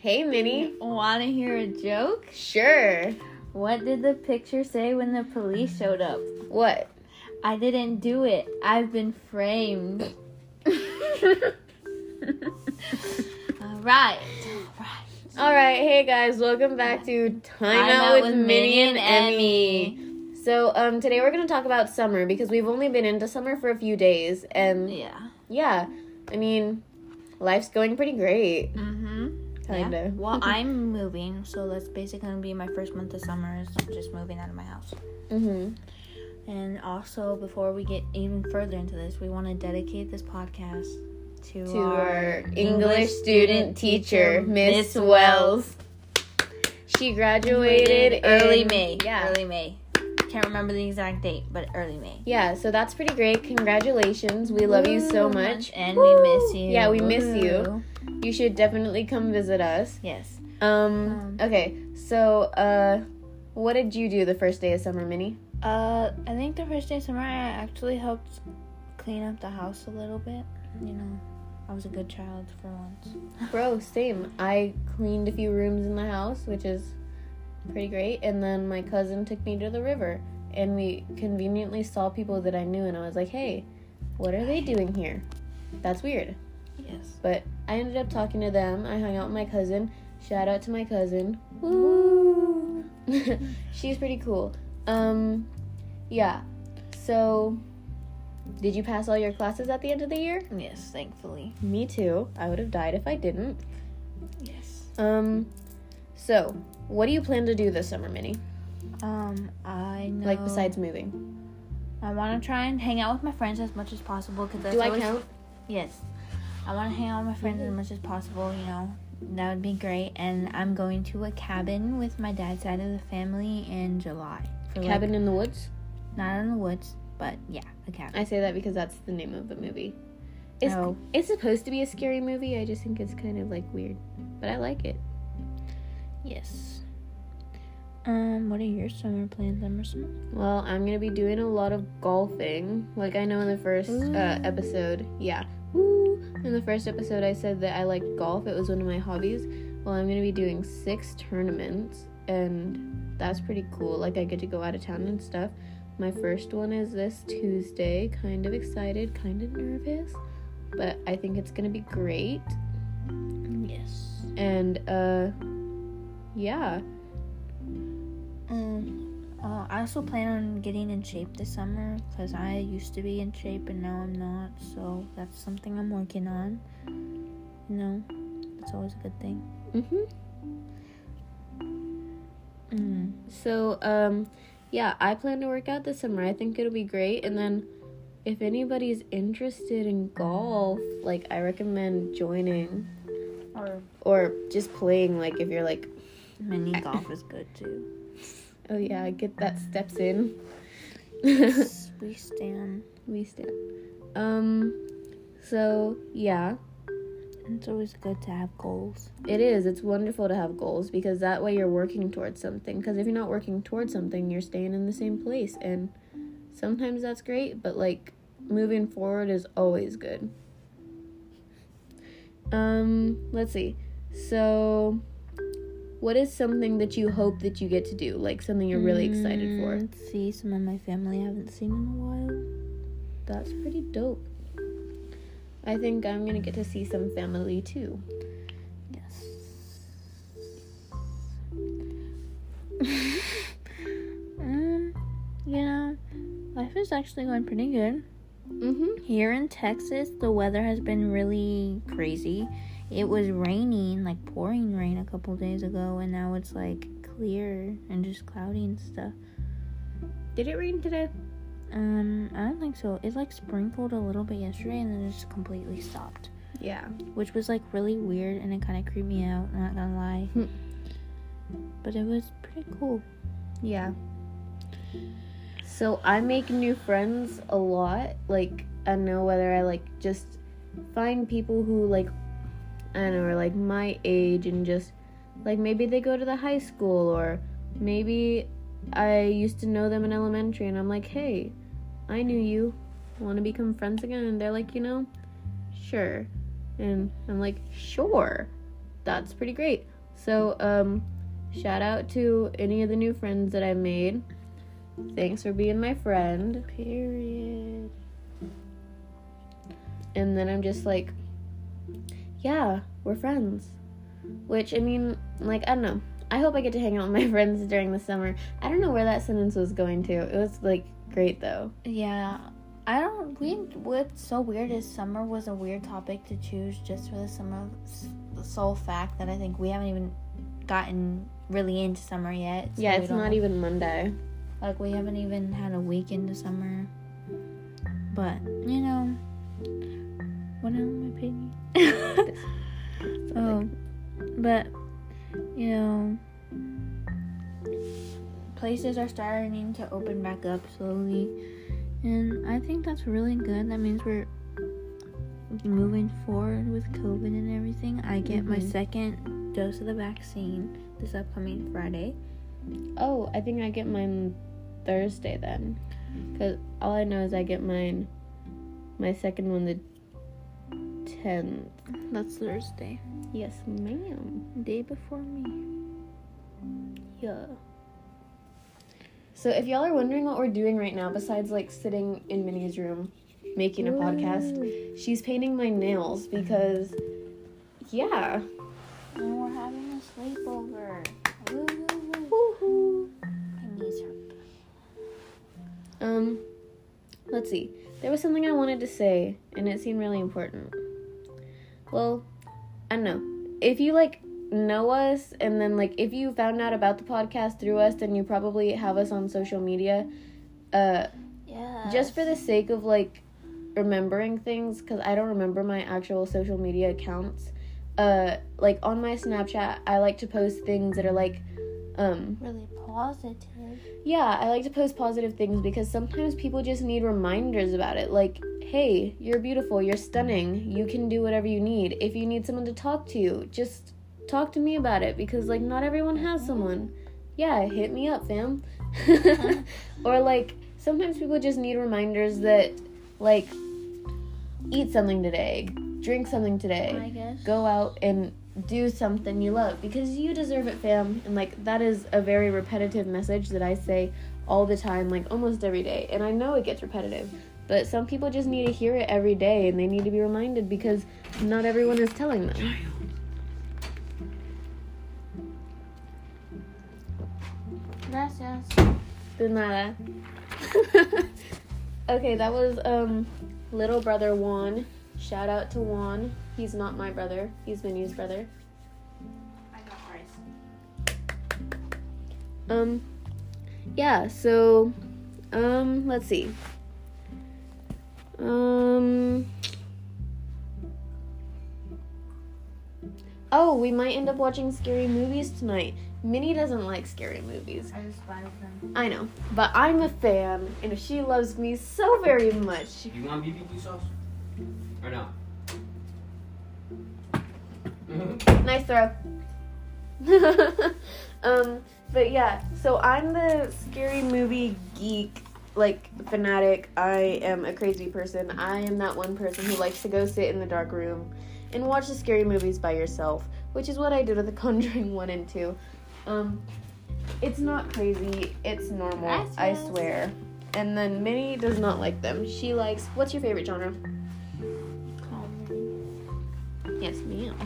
Hey, Minnie. Want to hear a joke? Sure. What did the picture say when the police showed up? What? I didn't do it. I've been framed. All right. All right. Hey, guys. Welcome back to Time, Out, with, Minnie and Emmy. So, um, today we're gonna talk about summer because we've only been into summer for a few days, and Yeah. yeah, I mean, life's going pretty great, Mm-hmm. Kinda. Yeah. Well, I'm moving, so that's basically gonna be my first month of summer is just moving out of my house. mm-hmm. And also, before we get even further into this, we want to dedicate this podcast to, To our English student teacher, Miss Wells. She graduated early in- May. Yeah. early May. Can't remember the exact date, but early May. Yeah, so that's pretty great. Congratulations. We love you so much. and Woo. we miss you. Yeah, we miss you. You should definitely come visit us. Yes. Um, Um, okay. So, uh what did you do the first day of summer, Minnie? Uh, I think the first day of summer, I actually helped clean up the house a little bit. You know, I was a good child for once. Bro, same. I cleaned a few rooms in the house, which is pretty great, and then my cousin took me to the river and we conveniently saw people that I knew and I was like, "Hey, what are they doing here?" That's weird. Yes. But I ended up talking to them. I hung out with my cousin. Shout out to my cousin. Woo! She's pretty cool. Um, yeah. So, did you pass all your classes at the end of the year? Yes, thankfully. Me too. I would have died if I didn't. Yes. Um, so what do you plan to do this summer, Minnie? Um, I know. Like besides moving? I want to try and hang out with my friends as much as possible because that's Do I always count? Yes. I want to hang out with my friends as much as possible, you know. That would be great. And I'm going to a cabin with my dad's side of the family in July. Like- Cabin in the Woods. not in the woods, but yeah, a cabin. I say that because that's the name of the movie. It's Oh. it's supposed to be a scary movie. I just think it's kind of like weird, but I like it. Yes. Um, what are your summer plans, Emerson? Well, I'm gonna be doing a lot of golfing. Like I know in the first uh, episode, yeah! In the first episode, I said that I like golf. It was one of my hobbies. Well, I'm gonna be doing six tournaments, and that's pretty cool. Like I get to go out of town and stuff. My first one is this Tuesday. Kind of excited, kind of nervous, but I think it's gonna be great. Yes. And uh, yeah. Um, uh, I also plan on getting in shape this summer because I used to be in shape and now I'm not. So that's something I'm working on. You know, it's always a good thing. Mhm. Mm. So, um, yeah, I plan to work out this summer. I think it'll be great. And then, if anybody's interested in golf, like, I recommend joining Or or just playing. Like, if you're like, mini golf is good too. Oh yeah, get that steps in. we stand. we stand. Um, so yeah, It's always good to have goals. it is. It's wonderful to have goals because that way you're working towards something. Because if you're not working towards something, you're staying in the same place. And sometimes that's great, but like moving forward is always good. Um, let's see. So, what is something that you hope that you get to do? Like something you're really excited for? Mm, See some of my family I haven't seen in a while. That's pretty dope. I think I'm gonna get to see some family too. Yes. um, you know, life is actually going pretty good. Mm-hmm. Here in Texas, the weather has been really crazy. It was raining, like pouring rain a couple days ago, and now it's like clear and just cloudy and stuff. Did it rain today? Um, I don't think so. It like sprinkled a little bit yesterday and then it just completely stopped. Yeah. Which was like really weird and it kind of creeped me out, not gonna lie. Hmm. but it was pretty cool. Yeah. So I make new friends a lot. Like I don't know whether I like just find people who like Know are like my age and just like maybe they go to the high school or maybe I used to know them in elementary and I'm like, "Hey, I knew you. Want to become friends again?" And they're like, "You know, sure." And I'm like, "Sure." that's pretty great. So, um, shout out to any of the new friends that I made. Thanks for being my friend. Period. And then I'm just like, yeah, we're friends. Which, I mean, like, I don't know. I hope I get to hang out with my friends during the summer. I don't know where that sentence was going to. It was, like, great, though. Yeah. I don't. We. What's so weird is summer was a weird topic to choose just for the summer. The sole fact that I think we haven't even gotten really into summer yet. so yeah, it's know- even Monday. Like we haven't even had a week into summer. But you know, what am my opinion? oh, but you know, places are starting to open back up slowly, and I think that's really good. That means we're moving forward with COVID and everything. I get my Mhm. second dose of the vaccine this upcoming Friday. Oh, I think I get mine Thursday then. Because all I know is I get mine, my second one, the 10th. That's Thursday, Yes, ma'am. day before me. Yeah. So if y'all are wondering what we're doing right now, besides like sitting in Minnie's room making a podcast, she's painting my nails because, yeah. And we're having a sleepover. Woo, woo, woo. Woohoo. Hurt. Um, let's see. There was something I wanted to say, and it seemed really important. Well, I don't know. If you like know us, and then like if you found out about the podcast through us, then you probably have us on social media. Uh, Yeah. just for the sake of like remembering things, because I don't remember my actual social media accounts. Uh, like on my Snapchat, I like to post things that are like, um, really positive. yeah, I like to post positive things because sometimes people just need reminders about it. Like, hey, you're beautiful, you're stunning, you can do whatever you need. If you need someone to talk to, you, just talk to me about it because, like, not everyone has someone. Yeah, hit me up, fam. or, like, sometimes people just need reminders that, like, eat something today, drink something today I guess. go out and do something you love because you deserve it, fam. And like that is a very repetitive message that I say all the time, like almost every day. And I know it gets repetitive, but some people just need to hear it every day and they need to be reminded because not everyone is telling them. Gracias. De nada. okay, that was um little brother Juan. Shout out to Juan. He's not my brother. He's Minnie's brother. I got rice. Um, yeah, so, um, let's see. Um, oh, we might end up watching scary movies tonight. Minnie doesn't like scary movies. I despise them. I know, but I'm a fan, and she loves me so very much. You want BBQ sauce? Or no? Nice throw. um, but yeah, so I'm the scary movie geek, like fanatic. I am a crazy person. I am that one person who likes to go sit in the dark room and watch the scary movies by yourself, which is what I did with The Conjuring 1 and 2. Um, it's not crazy, it's normal, I Gracias. swear. And then Minnie does not like them. She likes, what's your favorite genre? Yes, ma'am.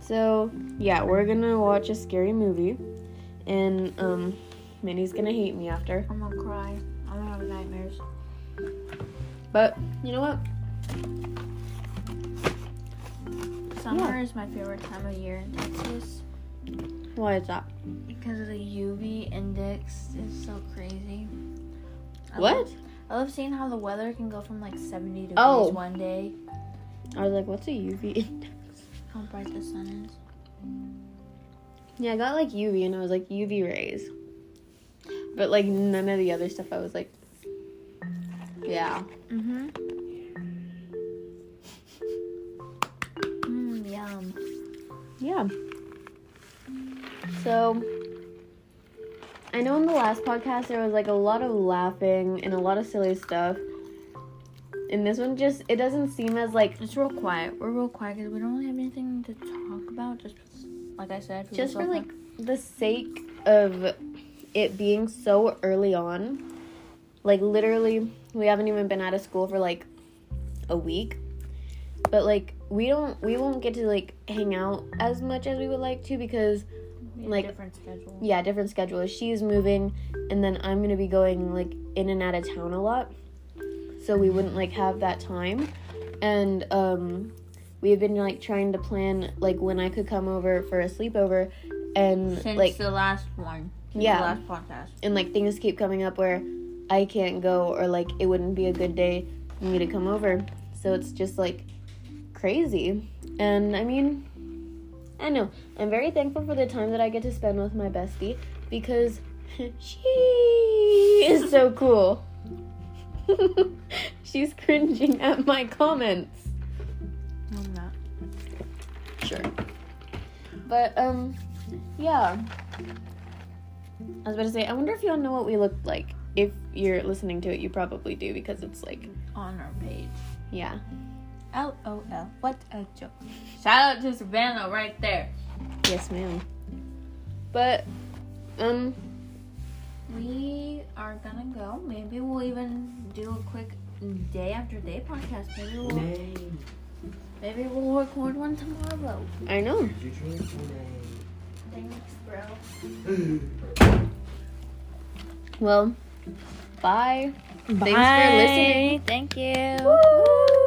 So yeah, we're gonna watch a scary movie, and um, Minnie's gonna hate me after. I'm gonna cry. I'm gonna have nightmares. But you know what? Summer is my favorite time of year in Texas Why is that? because of the UV index is so crazy. I What? Love, I love seeing how the weather can go from like 70 degrees Oh. one day. I was like, what's a UV index? How bright the sun is. Yeah, I got like UV, and I was like UV rays, but like none of the other stuff. I was like, yeah. Mm-hmm. Mm, yum. Yeah. So, I know in the last podcast there was like a lot of laughing and a lot of silly stuff. And this one just it doesn't seem as like It's real quiet. We're real quiet because we don't really have anything to talk about. Just like I said, just for like the sake of it being so early on. Like literally, we haven't even been out of school for like a week. But like we don't we won't get to like hang out as much as we would like to because like- different schedule. yeah, different schedule. She's moving and then I'm going to be going like in and out of town a lot. So we wouldn't like have that time. And um we've been like trying to plan like when I could come over for a sleepover and Since like the last one. Yeah. The last podcast. and like things keep coming up where I can't go or like it wouldn't be a good day for me to come over. So it's just like crazy. And I mean, I know. I'm very thankful for the time that I get to spend with my bestie because she is so cool. She's cringing at my comments. I'm not. Sure. But um yeah. I was about to say, I wonder if y'all know what we look like. If you're listening to it, you probably do because it's like On our page. yeah. LOL. What a joke. Shout out to Savannah right there. Yes, ma'am. But um We are gonna go. Maybe we'll even do a quick day after day podcast. Maybe we'll, Nay. maybe we'll record one tomorrow. I know. Here's your drink, Thanks, bro. Nay. Well, bye. Thanks for listening. Thank you. Woo!